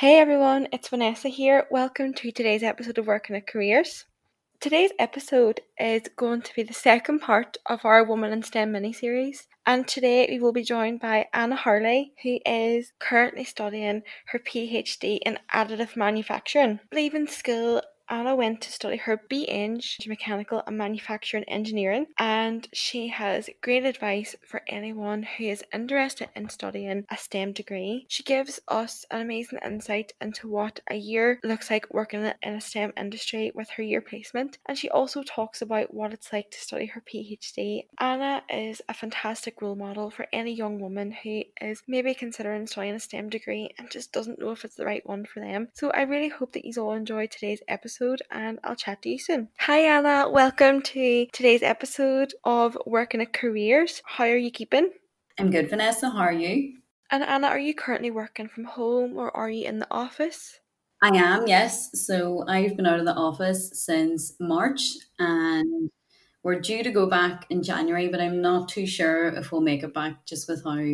Hey everyone, it's Vanessa here. Welcome to today's episode of Working at Careers. Today's episode is going to be the second part of our Woman in STEM mini series, and today we will be joined by Anna Harley, who is currently studying her PhD in additive manufacturing. Leaving school Anna went to study her BEng Mechanical and Manufacturing Engineering, and she has great advice for anyone who is interested in studying a STEM degree. She gives us an amazing insight into what a year looks like working in a STEM industry with her year placement, and she also talks about what it's like to study her PhD. Anna is a fantastic role model for any young woman who is maybe considering studying a STEM degree and just doesn't know if it's the right one for them. So I really hope that you all enjoyed today's episode episode and I'll chat to you soon. Hi Anna, welcome to today's episode of Working at Careers. How are you keeping? I'm good, Vanessa. How are you? And Anna, are you currently working from home or are you in the office? I am, yes. So I've been out of the office since March and we're due to go back in January, but I'm not too sure if we'll make it back just with how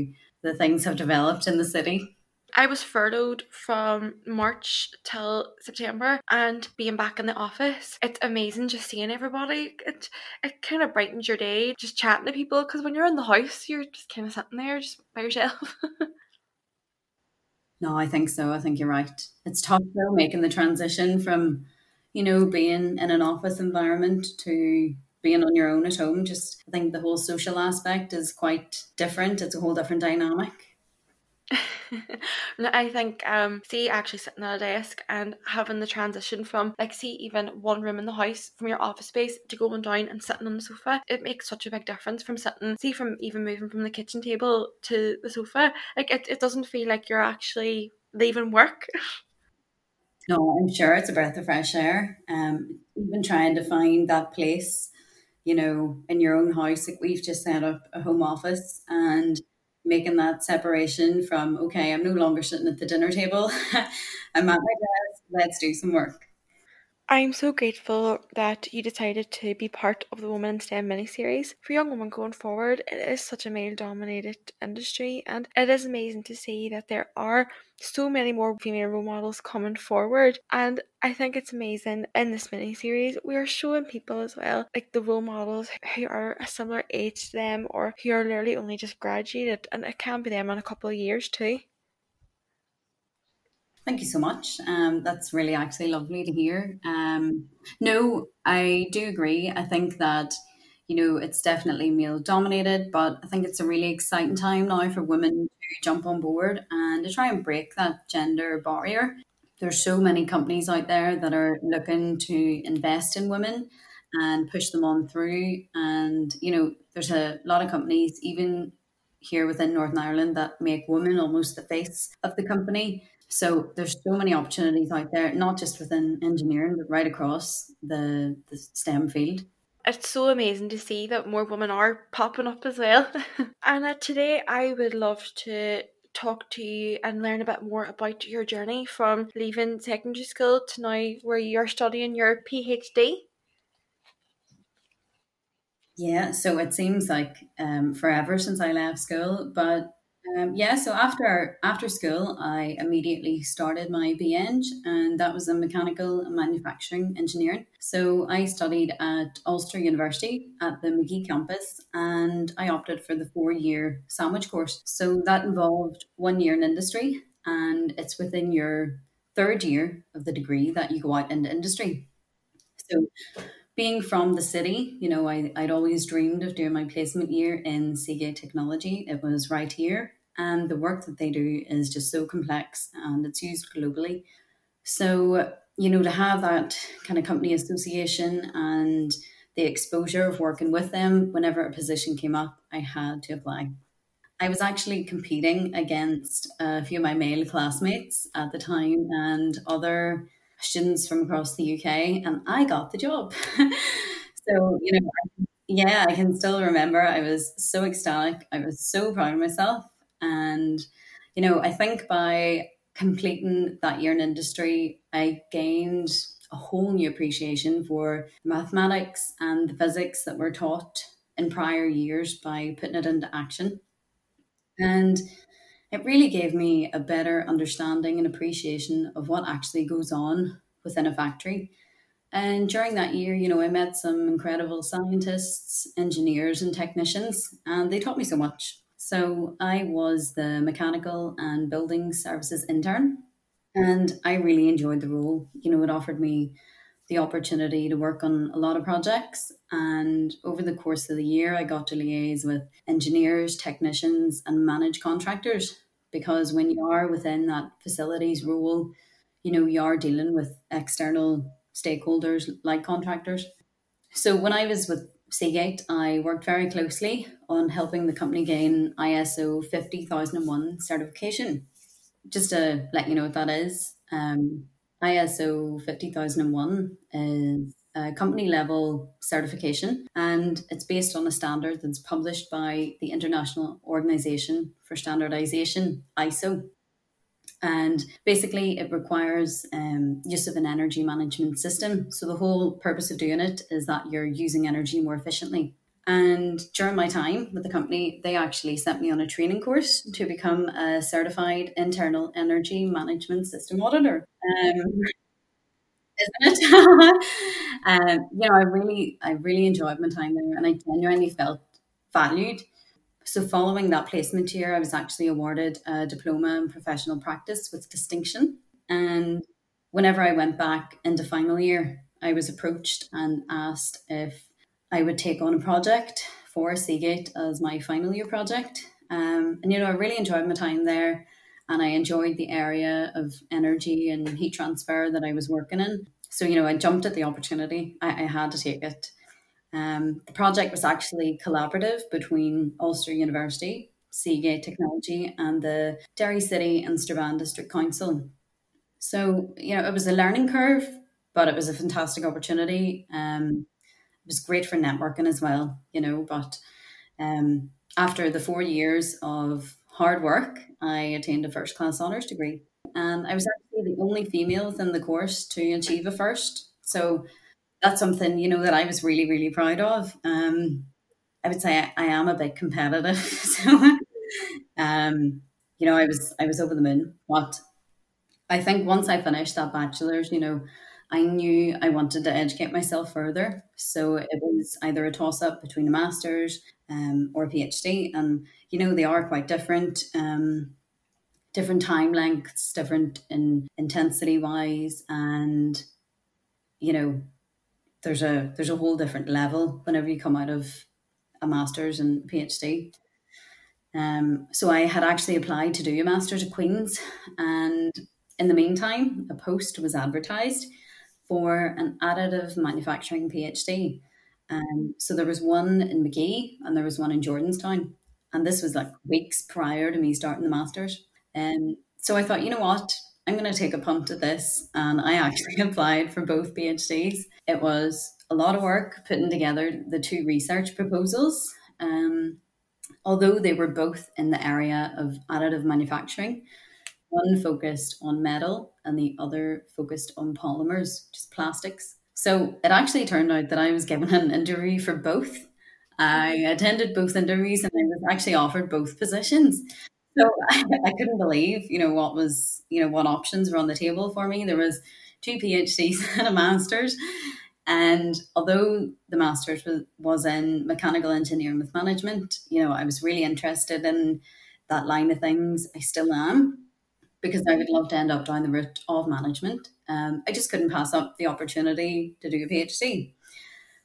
the things have developed in the city. I was furloughed from March till September and being back in the office, it's amazing just seeing everybody. It it kind of brightens your day just chatting to people because when you're in the house, you're just kind of sitting there just by yourself. no, I think so. I think you're right. It's tough though making the transition from, you know, being in an office environment to being on your own at home. Just I think the whole social aspect is quite different. It's a whole different dynamic. I think um see actually sitting at a desk and having the transition from like see even one room in the house from your office space to going down and sitting on the sofa it makes such a big difference from sitting see from even moving from the kitchen table to the sofa. Like it, it doesn't feel like you're actually leaving work. No I'm sure it's a breath of fresh air. Um even trying to find that place you know in your own house like we've just set up a home office and making that separation from okay i'm no longer sitting at the dinner table. I'm at my desk. Let's do some work I'm so grateful that you decided to be part of the Woman in STEM mini-series. For young women going forward, it is such a male-dominated industry and it is amazing to see that there are so many more female role models coming forward and I think it's amazing in this mini-series we are showing people as well like the role models who are a similar age to them or who are literally only just graduated and it can be them in a couple of years too. Thank you so much. Um, that's really actually lovely to hear. Um, no, I do agree. I think that, you know, it's definitely male dominated, but I think it's a really exciting time now for women to jump on board and to try and break that gender barrier. There's so many companies out there that are looking to invest in women and push them on through. And, you know, there's a lot of companies, even here within Northern Ireland, that make women almost the face of the company so there's so many opportunities out there, not just within engineering, but right across the, the STEM field. It's so amazing to see that more women are popping up as well. and uh, today I would love to talk to you and learn a bit more about your journey from leaving secondary school to now where you're studying your PhD. Yeah, so it seems like um, forever since I left school, but um, yeah, so after after school, I immediately started my BEng, and that was in mechanical and manufacturing engineering. So I studied at Ulster University at the Magee campus, and I opted for the four year sandwich course. So that involved one year in industry, and it's within your third year of the degree that you go out into industry. So being from the city, you know, I, I'd always dreamed of doing my placement year in Seagate Technology. It was right here. And the work that they do is just so complex and it's used globally. So, you know, to have that kind of company association and the exposure of working with them, whenever a position came up, I had to apply. I was actually competing against a few of my male classmates at the time and other students from across the UK, and I got the job. so, you know, yeah, I can still remember I was so ecstatic. I was so proud of myself. And, you know, I think by completing that year in industry, I gained a whole new appreciation for mathematics and the physics that were taught in prior years by putting it into action. And it really gave me a better understanding and appreciation of what actually goes on within a factory. And during that year, you know, I met some incredible scientists, engineers, and technicians, and they taught me so much. So I was the mechanical and building services intern, and I really enjoyed the role. You know, it offered me the opportunity to work on a lot of projects. And over the course of the year, I got to liaise with engineers, technicians, and manage contractors. Because when you are within that facilities role, you know, you are dealing with external stakeholders like contractors. So when I was with Seagate, I worked very closely on helping the company gain ISO 50001 certification. Just to let you know what that is, um, ISO 50001 is a company level certification and it's based on a standard that's published by the International Organization for Standardization, ISO. And basically, it requires um, use of an energy management system. So, the whole purpose of doing it is that you're using energy more efficiently. And during my time with the company, they actually sent me on a training course to become a certified internal energy management system auditor. Um, isn't it? um, you know, I really, I really enjoyed my time there, and I genuinely felt valued. So, following that placement year, I was actually awarded a diploma in professional practice with distinction. And whenever I went back into final year, I was approached and asked if I would take on a project for Seagate as my final year project. Um, and, you know, I really enjoyed my time there and I enjoyed the area of energy and heat transfer that I was working in. So, you know, I jumped at the opportunity, I, I had to take it. Um, the project was actually collaborative between Ulster University, Seagate Technology, and the Derry City and Strabane District Council. So, you know, it was a learning curve, but it was a fantastic opportunity. Um, it was great for networking as well, you know. But um, after the four years of hard work, I attained a first class honours degree. And I was actually the only female within the course to achieve a first. So that's something you know that I was really really proud of. Um, I would say I, I am a bit competitive, so um, you know I was I was over the moon. But I think once I finished that bachelor's, you know, I knew I wanted to educate myself further. So it was either a toss up between a master's um, or a PhD, and you know they are quite different. Um, different time lengths, different in intensity wise, and you know there's a there's a whole different level whenever you come out of a master's and PhD. Um, so I had actually applied to do a master's at Queen's, and in the meantime, a post was advertised for an additive manufacturing PhD. Um, so there was one in Magee and there was one in Jordanstown, and this was like weeks prior to me starting the masters. Um, so I thought, you know what, I'm going to take a punt at this. And I actually applied for both PhDs. It was a lot of work putting together the two research proposals. Um, although they were both in the area of additive manufacturing, one focused on metal and the other focused on polymers, just plastics. So it actually turned out that I was given an interview for both. I attended both interviews and I was actually offered both positions. So I, I couldn't believe, you know, what was, you know, what options were on the table for me. There was two PhDs and a master's. And although the master's was, was in mechanical engineering with management, you know, I was really interested in that line of things. I still am because I would love to end up down the route of management. Um, I just couldn't pass up the opportunity to do a PhD.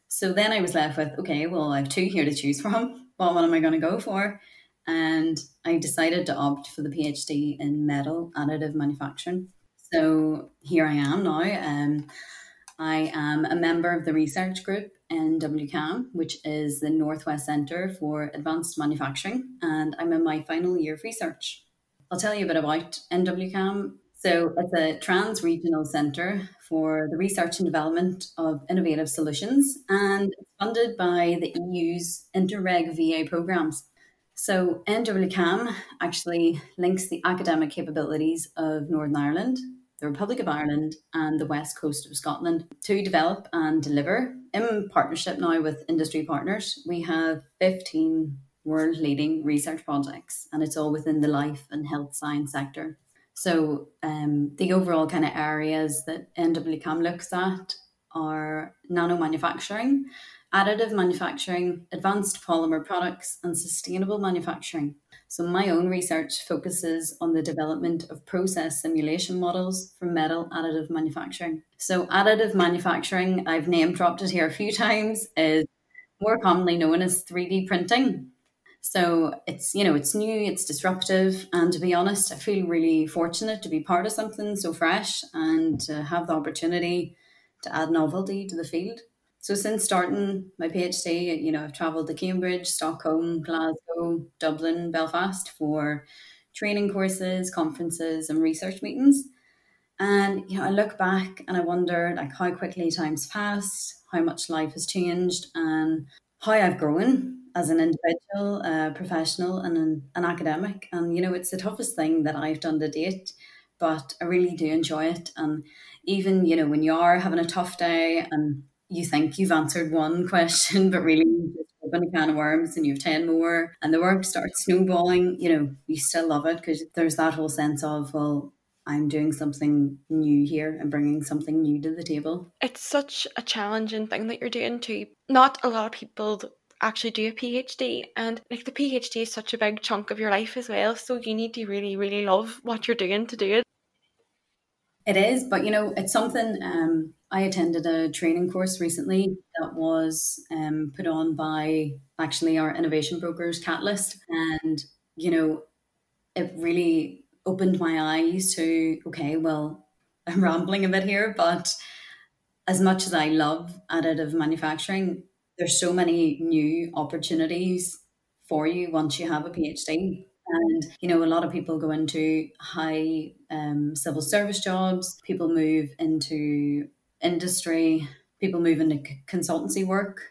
So then I was left with, okay, well, I have two here to choose from. But what am I going to go for? and I decided to opt for the PhD in metal additive manufacturing. So here I am now. Um, I am a member of the research group NWCAM, which is the Northwest Centre for Advanced Manufacturing, and I'm in my final year of research. I'll tell you a bit about NWCAM. So it's a trans-regional centre for the research and development of innovative solutions, and funded by the EU's Interreg VA programs. So NWCAM actually links the academic capabilities of Northern Ireland, the Republic of Ireland, and the west coast of Scotland to develop and deliver in partnership now with industry partners. We have 15 world leading research projects, and it's all within the life and health science sector. So, um, the overall kind of areas that NWCAM looks at are nano manufacturing, additive manufacturing, advanced polymer products, and sustainable manufacturing. So, my own research focuses on the development of process simulation models for metal additive manufacturing. So, additive manufacturing, I've name dropped it here a few times, is more commonly known as 3D printing. So it's you know it's new, it's disruptive, and to be honest, I feel really fortunate to be part of something so fresh and to have the opportunity to add novelty to the field. So since starting my PhD, you know, I've travelled to Cambridge, Stockholm, Glasgow, Dublin, Belfast for training courses, conferences, and research meetings. And you know, I look back and I wonder like how quickly time's passed, how much life has changed, and how I've grown as an individual, professional, and an, an academic. And you know, it's the toughest thing that I've done to date, but I really do enjoy it. And even you know, when you are having a tough day and you think you've answered one question, but really open a can of worms and you have 10 more and the work starts snowballing, you know, you still love it because there's that whole sense of, well, I'm doing something new here and bringing something new to the table. It's such a challenging thing that you're doing too. Not a lot of people actually do a PhD and like the PhD is such a big chunk of your life as well so you need to really really love what you're doing to do it it is, but you know, it's something. Um, I attended a training course recently that was um, put on by actually our innovation brokers, Catalyst, and you know, it really opened my eyes to okay, well, I'm rambling a bit here, but as much as I love additive manufacturing, there's so many new opportunities for you once you have a PhD. And, you know, a lot of people go into high um, civil service jobs, people move into industry, people move into consultancy work,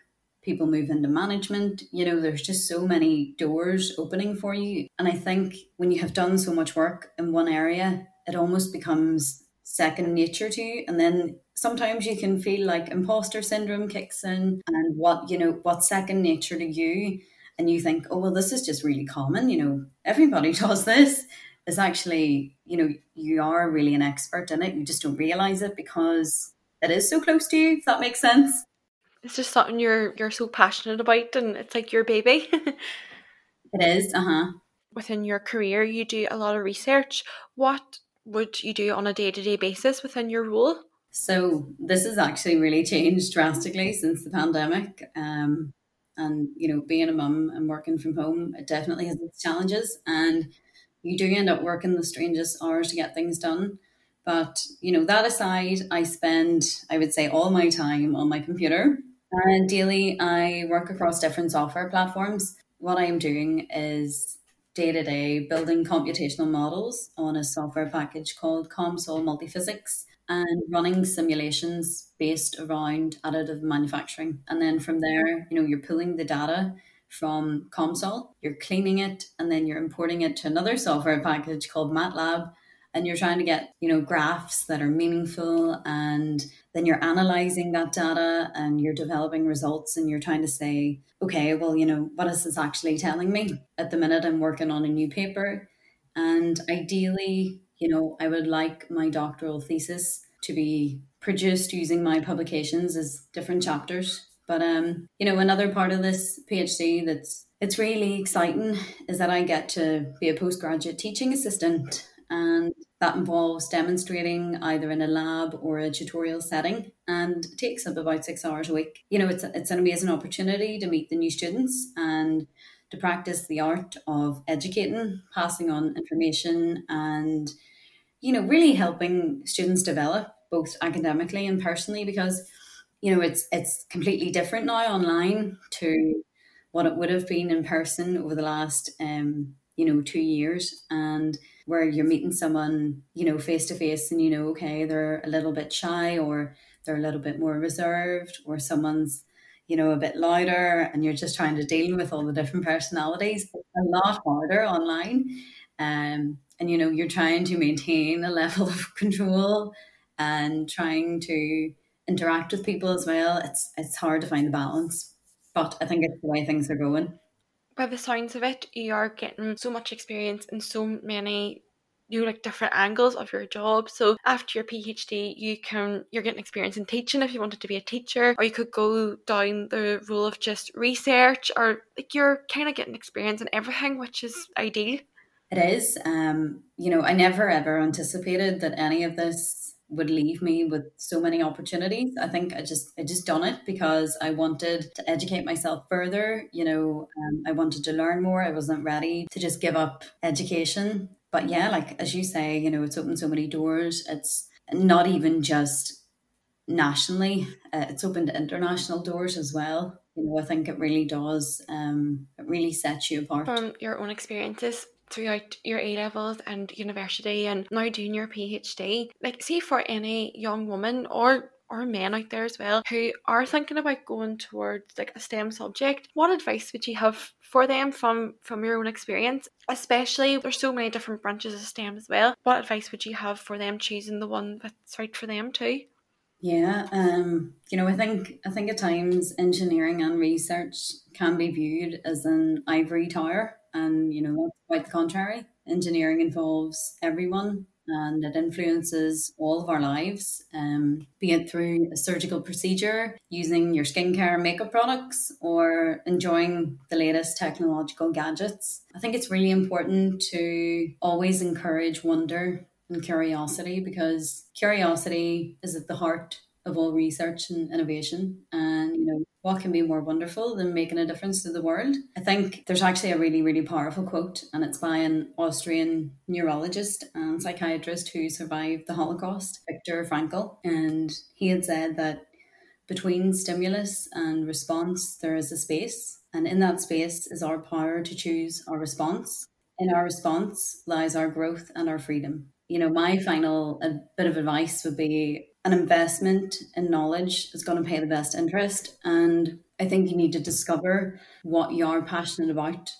people move into management. You know, there's just so many doors opening for you. And I think when you have done so much work in one area, it almost becomes second nature to you. And then sometimes you can feel like imposter syndrome kicks in and what, you know, what's second nature to you and you think, oh, well, this is just really common, you know, everybody does this, is actually, you know, you are really an expert in it. You just don't realize it because it is so close to you, if that makes sense. It's just something you're you're so passionate about and it's like your baby. it is, uh-huh. Within your career you do a lot of research. What would you do on a day-to-day basis within your role? So this has actually really changed drastically since the pandemic. Um, and you know being a mum and working from home it definitely has its challenges and you do end up working the strangest hours to get things done but you know that aside i spend i would say all my time on my computer and daily i work across different software platforms what i'm doing is day to day building computational models on a software package called COMSOL Multiphysics and running simulations based around additive manufacturing. And then from there, you know, you're pulling the data from COMSOL, you're cleaning it, and then you're importing it to another software package called MATLAB. And you're trying to get, you know, graphs that are meaningful and then you're analyzing that data and you're developing results and you're trying to say, okay, well, you know, what is this actually telling me? At the minute I'm working on a new paper and ideally you know, I would like my doctoral thesis to be produced using my publications as different chapters. But um, you know, another part of this PhD that's it's really exciting is that I get to be a postgraduate teaching assistant and that involves demonstrating either in a lab or a tutorial setting and takes up about six hours a week. You know, it's, it's an amazing opportunity to meet the new students and to practice the art of educating, passing on information, and you know, really helping students develop both academically and personally because you know it's it's completely different now online to what it would have been in person over the last um, you know two years and where you're meeting someone you know face to face and you know okay they're a little bit shy or they're a little bit more reserved or someone's you know, a bit louder and you're just trying to deal with all the different personalities. It's a lot harder online. Um, and, you know, you're trying to maintain a level of control and trying to interact with people as well. It's, it's hard to find the balance, but I think it's the way things are going. By the sounds of it, you are getting so much experience in so many you know, like different angles of your job. So after your PhD, you can you're getting experience in teaching if you wanted to be a teacher, or you could go down the role of just research, or like you're kind of getting experience in everything, which is ideal. It is. Um, you know, I never ever anticipated that any of this would leave me with so many opportunities. I think I just I just done it because I wanted to educate myself further. You know, um, I wanted to learn more. I wasn't ready to just give up education. But yeah, like as you say, you know, it's opened so many doors. It's not even just nationally; uh, it's opened international doors as well. You know, I think it really does. Um, it really sets you apart from your own experiences throughout your A levels and university and now doing your PhD. Like, see for any young woman or or men out there as well who are thinking about going towards like a STEM subject, what advice would you have for them from from your own experience? Especially there's so many different branches of STEM as well. What advice would you have for them choosing the one that's right for them too? Yeah, um, you know, I think I think at times engineering and research can be viewed as an ivory tower and, you know, that's quite the contrary. Engineering involves everyone and it influences all of our lives, um, be it through a surgical procedure, using your skincare and makeup products, or enjoying the latest technological gadgets. I think it's really important to always encourage wonder and curiosity because curiosity is at the heart of all research and innovation. And, you know, what can be more wonderful than making a difference to the world? I think there's actually a really, really powerful quote, and it's by an Austrian neurologist and psychiatrist who survived the Holocaust, Viktor Frankl. And he had said that between stimulus and response, there is a space. And in that space is our power to choose our response. In our response lies our growth and our freedom. You know, my final a bit of advice would be an investment in knowledge is going to pay the best interest. And I think you need to discover what you're passionate about,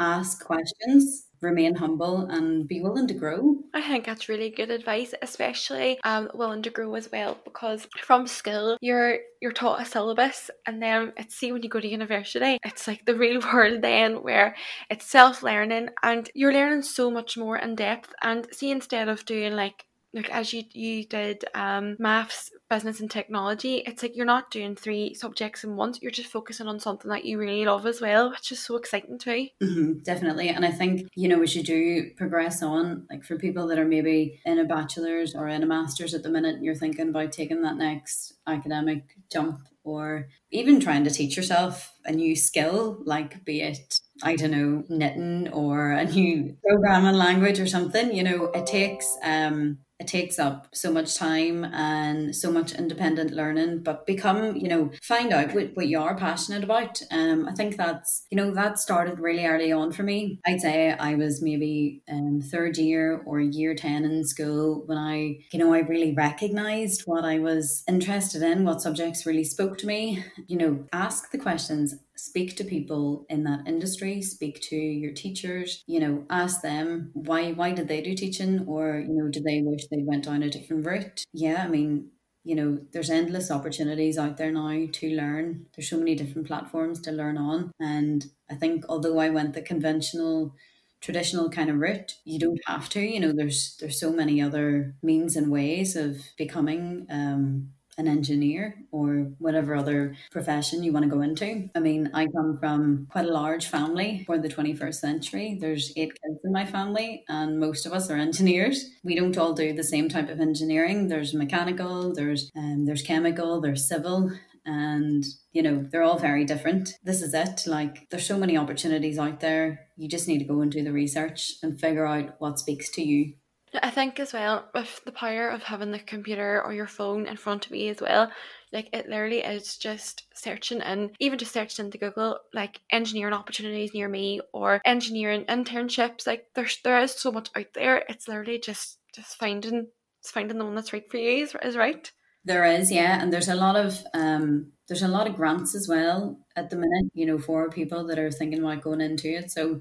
ask questions, remain humble, and be willing to grow. I think that's really good advice, especially um, willing to grow as well, because from school you're you're taught a syllabus, and then it's see when you go to university, it's like the real world then where it's self learning, and you're learning so much more in depth. And see instead of doing like like as you you did um maths business and technology it's like you're not doing three subjects in once you're just focusing on something that you really love as well which is so exciting too mm-hmm, definitely and i think you know as you do progress on like for people that are maybe in a bachelor's or in a master's at the minute and you're thinking about taking that next academic jump or even trying to teach yourself a new skill like be it I don't know, knitting or a new programming language or something, you know, it takes um it takes up so much time and so much independent learning. But become you know find out what, what you are passionate about. Um i think that's you know that started really early on for me. I'd say i was maybe um third year or year 10 in school when i you know i really recognized what i was interested in what subjects really spoke to me. You know ask the questions speak to people in that industry speak to your teachers you know ask them why why did they do teaching? Or you know do they wish they went down a different route? Yeah i mean you know there's endless opportunities out there now to learn. There's so many different platforms to learn on. And i think although i went the conventional traditional kind of route you don't have to. You know there's there's so many other means and ways of becoming um an engineer or whatever other profession you want to go into. I mean, I come from quite a large family for the 21st century. There's eight kids in my family, and most of us are engineers. We don't all do the same type of engineering. There's mechanical, there's um, there's chemical, there's civil, and you know they're all very different this is it like there's so many opportunities out there you just need to go and do the research and figure out what speaks to you I think as well with the power of having the computer or your phone in front of you as well, like it literally is just searching and even just searching into Google like engineering opportunities near me or engineering internships. Like there's there is so much out there. It's literally just just finding just finding the one that's right for you is, is right. There is, yeah, and there's a lot of um there's a lot of grants as well at the minute, you know, for people that are thinking about going into it. So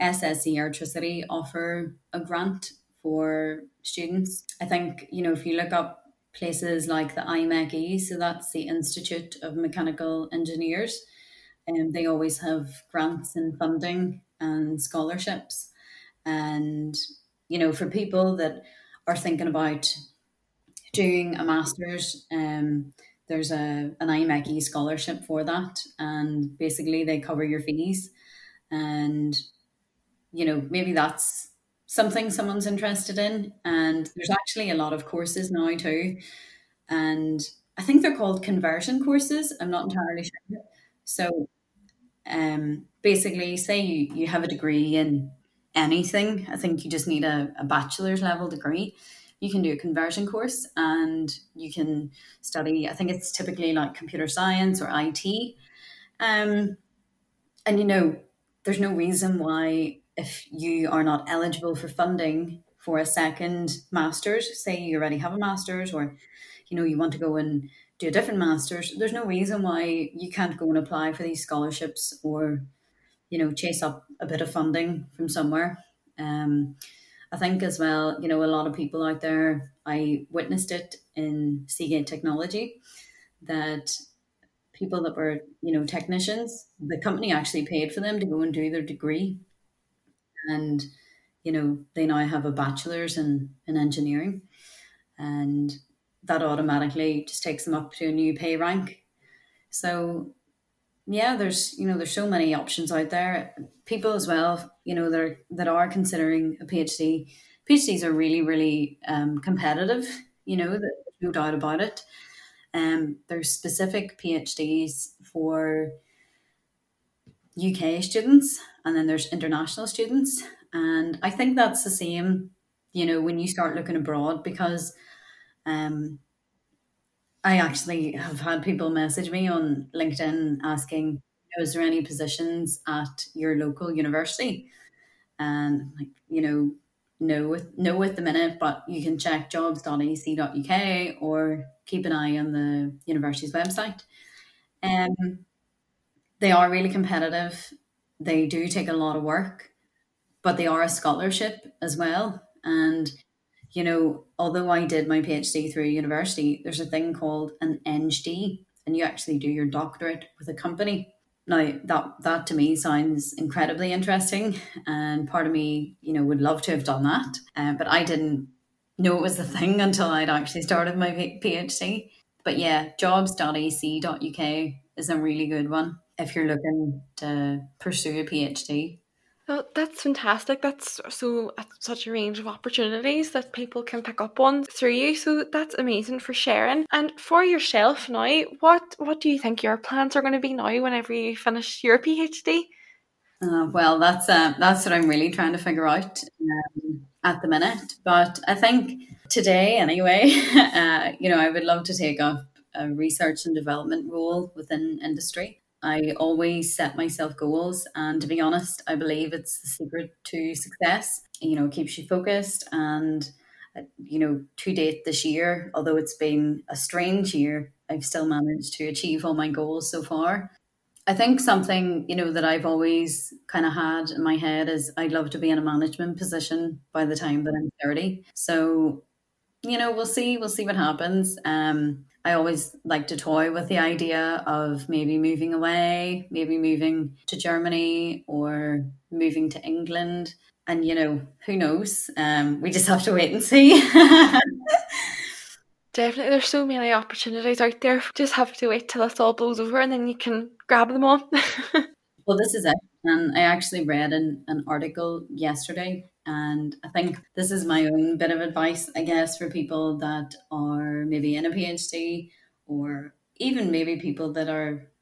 SSE Airtricity offer a grant for students. I think, you know, if you look up places like the IMechE, so that's the Institute of Mechanical Engineers, and they always have grants and funding and scholarships. And, you know, for people that are thinking about doing a master's, um, there's a an IMechE scholarship for that, and basically they cover your fees, and you know maybe that's something someone's interested in. And there's actually a lot of courses now too, and I think they're called conversion courses. I'm not entirely sure. So, um, basically, say you you have a degree in anything. I think you just need a, a bachelor's level degree you can do a conversion course and you can study i think it's typically like computer science or it um, and you know there's no reason why if you are not eligible for funding for a second master's say you already have a master's or you know you want to go and do a different master's there's no reason why you can't go and apply for these scholarships or you know chase up a bit of funding from somewhere um, I think as well, you know, a lot of people out there, I witnessed it in Seagate Technology that people that were, you know, technicians, the company actually paid for them to go and do their degree. And, you know, they now have a bachelor's in, in engineering. And that automatically just takes them up to a new pay rank. So yeah, there's you know there's so many options out there. People as well, you know, that are, that are considering a PhD. PhDs are really really um, competitive. You know, no doubt about it. Um, there's specific PhDs for UK students, and then there's international students, and I think that's the same. You know, when you start looking abroad, because um, I actually have had people message me on LinkedIn asking, is there any positions at your local university? And like, you know, no with no with the minute, but you can check jobs.ac.uk or keep an eye on the university's website. Um, they are really competitive. They do take a lot of work, but they are a scholarship as well. And you know, although I did my PhD through university, there's a thing called an EngD, and you actually do your doctorate with a company. Now that that to me sounds incredibly interesting, and part of me, you know, would love to have done that, uh, but I didn't know it was the thing until I'd actually started my PhD. But yeah, jobs.ac.uk is a really good one if you're looking to pursue a PhD. Well, that's fantastic. That's so such a range of opportunities that people can pick up on through you. So that's amazing for sharing. And for yourself now, what what do you think your plans are going to be now whenever you finish your PhD? Uh, well, that's uh, that's what I'm really trying to figure out um, at the minute. But I think today, anyway, uh, you know, I would love to take up a research and development role within industry. I always set myself goals, and to be honest, I believe it's the secret to success. You know, it keeps you focused, and uh, you know, to date this year, although it's been a strange year, I've still managed to achieve all my goals so far. I think something you know that I've always kind of had in my head is I'd love to be in a management position by the time that I'm thirty. So, you know, we'll see. We'll see what happens. Um, I always like to toy with the idea of maybe moving away, maybe moving to Germany or moving to England. And, you know, who knows? Um, we just have to wait and see. Definitely, there's so many opportunities out there. Just have to wait till this all blows over and then you can grab them all. well, this is it. And I actually read an, an article yesterday and I think this is my own bit of advice, I guess, for people that are maybe in a PhD or even maybe people that are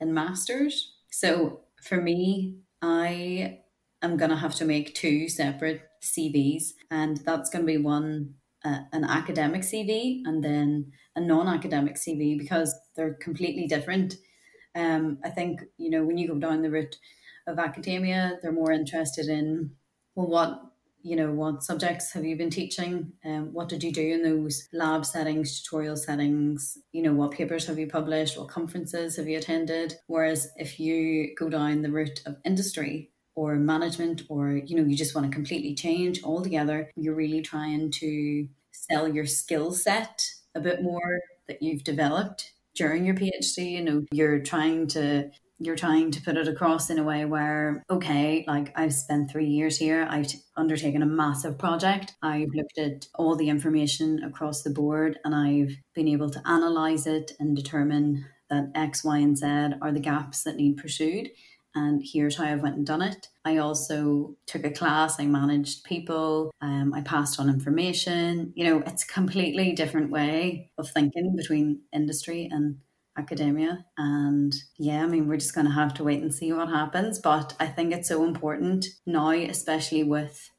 in masters. So for me, I am going to have to make two separate CVs, and that's going to be one uh, an academic CV and then a non-academic CV because they're completely different. Um, I think you know when you go down the route of academia, they're more interested in well, what you know what subjects have you been teaching? Um, what did you do in those lab settings tutorial settings? You know what papers have you published? What conferences have you attended? Whereas if you go down the route of industry or management or you know you just want to completely change altogether you're really trying to sell your skill set a bit more that you've developed during your phd you know you're trying to you're trying to put it across in a way where, okay, like I've spent three years here, I've undertaken a massive project, I've looked at all the information across the board, and I've been able to analyze it and determine that X, Y, and Z are the gaps that need pursued and here's how I've went and done it. I also took a class, I managed people, um, I passed on information. You know, it's a completely different way of thinking between industry and academia. And yeah, I mean, we're just going to have to wait and see what happens. But I think it's so important now, especially with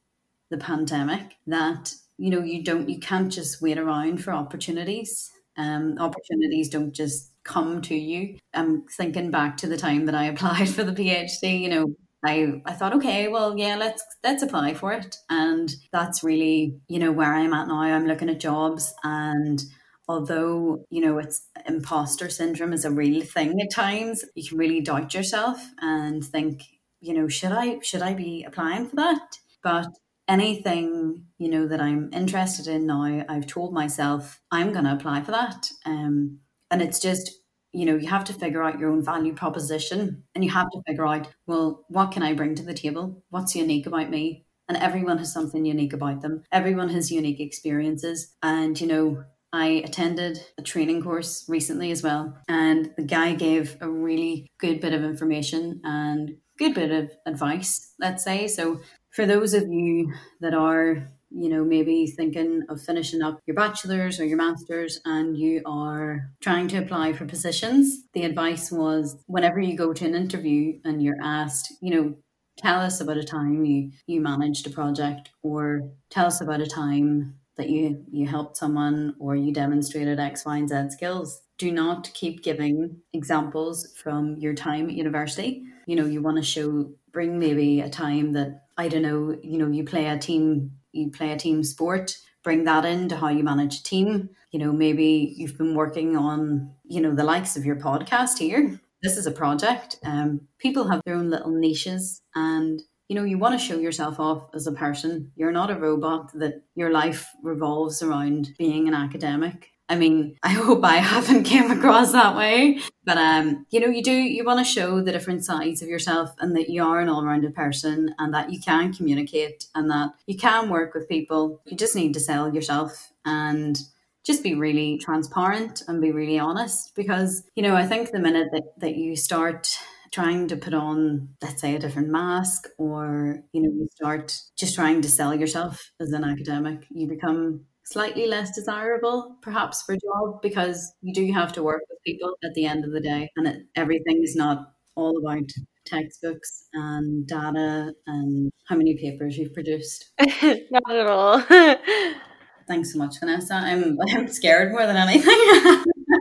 the pandemic, that you know you don't you can't just wait around for opportunities um opportunities don't just come to you. I'm thinking back to the time that I applied for the PhD, you know, I, I thought, okay, well, yeah, let's let's apply for it. And that's really, you know, where I'm at now. I'm looking at jobs and although, you know, it's imposter syndrome is a real thing at times, you can really doubt yourself and think, you know, should I should I be applying for that? But anything, you know, that I'm interested in now, I've told myself I'm gonna apply for that. Um and it's just, you know, you have to figure out your own value proposition and you have to figure out, well, what can I bring to the table? What's unique about me? And everyone has something unique about them. Everyone has unique experiences. And, you know, I attended a training course recently as well, and the guy gave a really good bit of information and good bit of advice, let's say. So, for those of you that are you know, maybe thinking of finishing up your bachelor's or your master's and you are trying to apply for positions, the advice was whenever you go to an interview and you're asked, you know, tell us about a time you, you managed a project or tell us about a time that you, you helped someone or you demonstrated X, Y, and Z skills. Do not keep giving examples from your time at university. You know, you want to show, bring maybe a time that, I don't know, you know, you play a team you play a team sport, bring that into how you manage a team. You know, maybe you've been working on, you know, the likes of your podcast here. This is a project. Um, people have their own little niches and you know, you want to show yourself off as a person. You're not a robot that your life revolves around being an academic. I mean, I hope I haven't came across that way, but um, you know, you do you want to show the different sides of yourself and that you are an all-rounded person and that you can communicate and that you can work with people. You just need to sell yourself and just be really transparent and be really honest because you know, I think the minute that, that you start trying to put on let's say a different mask or you know you start just trying to sell yourself as an academic you become slightly less desirable perhaps for job because you do have to work with people at the end of the day and it, everything is not all about textbooks and data and how many papers you've produced. Not at all. Thanks so much vanessa. I'm i'm scared more than anything.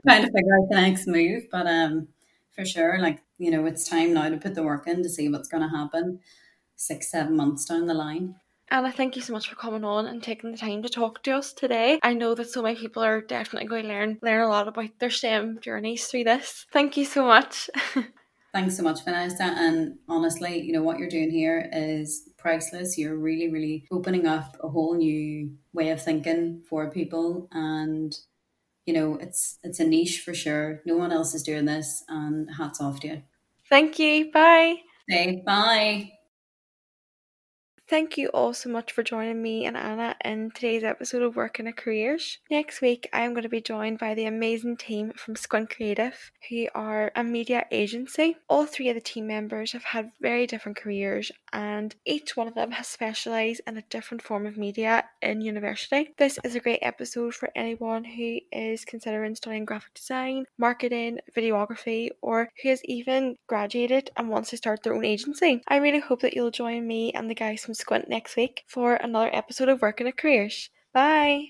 Trying to figure out the next move but um for sure like you know it's time now to put the work in to see what's going to happen six seven months down the line Anna, thank you so much for coming on and taking the time to talk to us today. I know that so many people are definitely going to learn learn a lot about their STEM journeys through this. Thank you so much. Thanks so much, Vanessa. And honestly, you know what you're doing here is priceless. You're really, really opening up a whole new way of thinking for people and you know, it's it's a niche for sure. No one else is doing this and hats off to you. Thank you. Bye. Say bye. Thank you all so much for joining me and Anna in today's episode of Work Working at Careers. Next week, I am going to be joined by the amazing team from Squint Creative, who are a media agency. All three of the team members have had very different careers, and each one of them has specialised in a different form of media in university. This is a great episode for anyone who is considering studying graphic design, marketing, videography, or who has even graduated and wants to start their own agency. I really hope that you'll join me and the guys from Squint next week for another episode of Working at Careers. Bye!